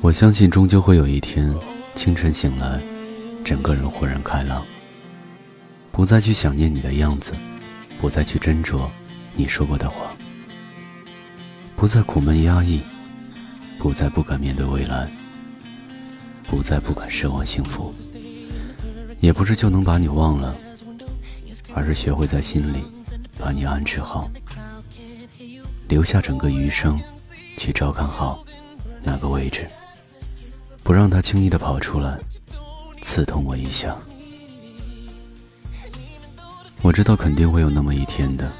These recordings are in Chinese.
我相信，终究会有一天，清晨醒来，整个人豁然开朗，不再去想念你的样子，不再去斟酌你说过的话，不再苦闷压抑，不再不敢面对未来，不再不敢奢望幸福。也不是就能把你忘了，而是学会在心里把你安置好，留下整个余生，去照看好那个位置。不让他轻易的跑出来，刺痛我一下。我知道肯定会有那么一天的，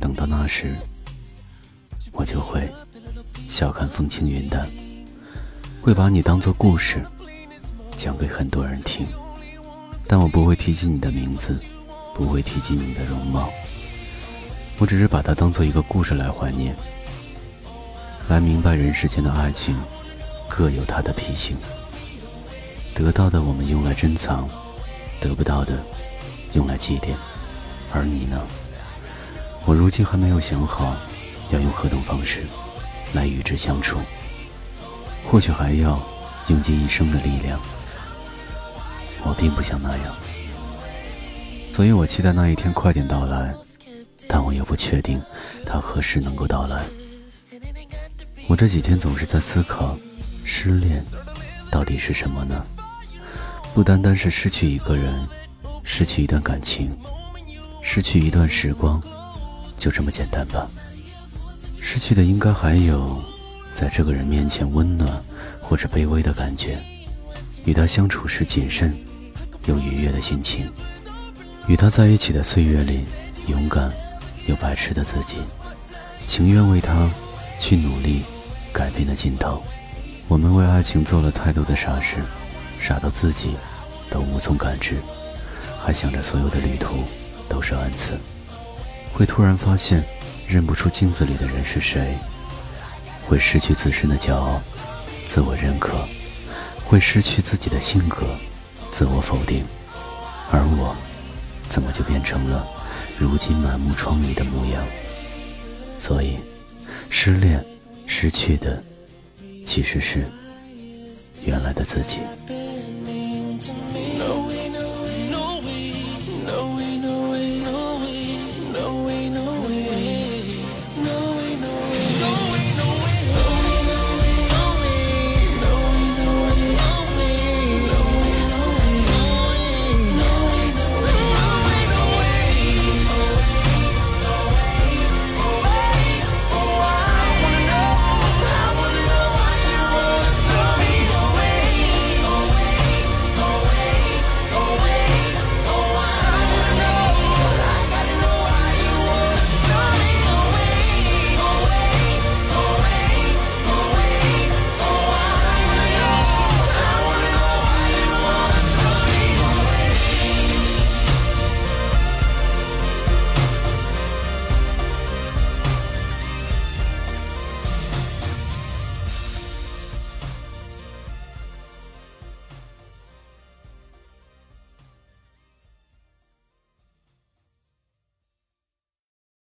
等到那时，我就会笑看风轻云淡，会把你当做故事讲给很多人听。但我不会提及你的名字，不会提及你的容貌，我只是把它当做一个故事来怀念，来明白人世间的爱情。各有它的脾性，得到的我们用来珍藏，得不到的用来祭奠。而你呢？我如今还没有想好要用何等方式来与之相处，或许还要用尽一生的力量。我并不想那样，所以我期待那一天快点到来，但我又不确定它何时能够到来。我这几天总是在思考。失恋到底是什么呢？不单单是失去一个人，失去一段感情，失去一段时光，就这么简单吧。失去的应该还有，在这个人面前温暖或者卑微的感觉，与他相处时谨慎又愉悦的心情，与他在一起的岁月里勇敢又白痴的自己，情愿为他去努力的尽头。我们为爱情做了太多的傻事，傻到自己都无从感知，还想着所有的旅途都是恩赐。会突然发现认不出镜子里的人是谁，会失去自身的骄傲、自我认可，会失去自己的性格、自我否定。而我，怎么就变成了如今满目疮痍的模样？所以，失恋，失去的。其实是原来的自己。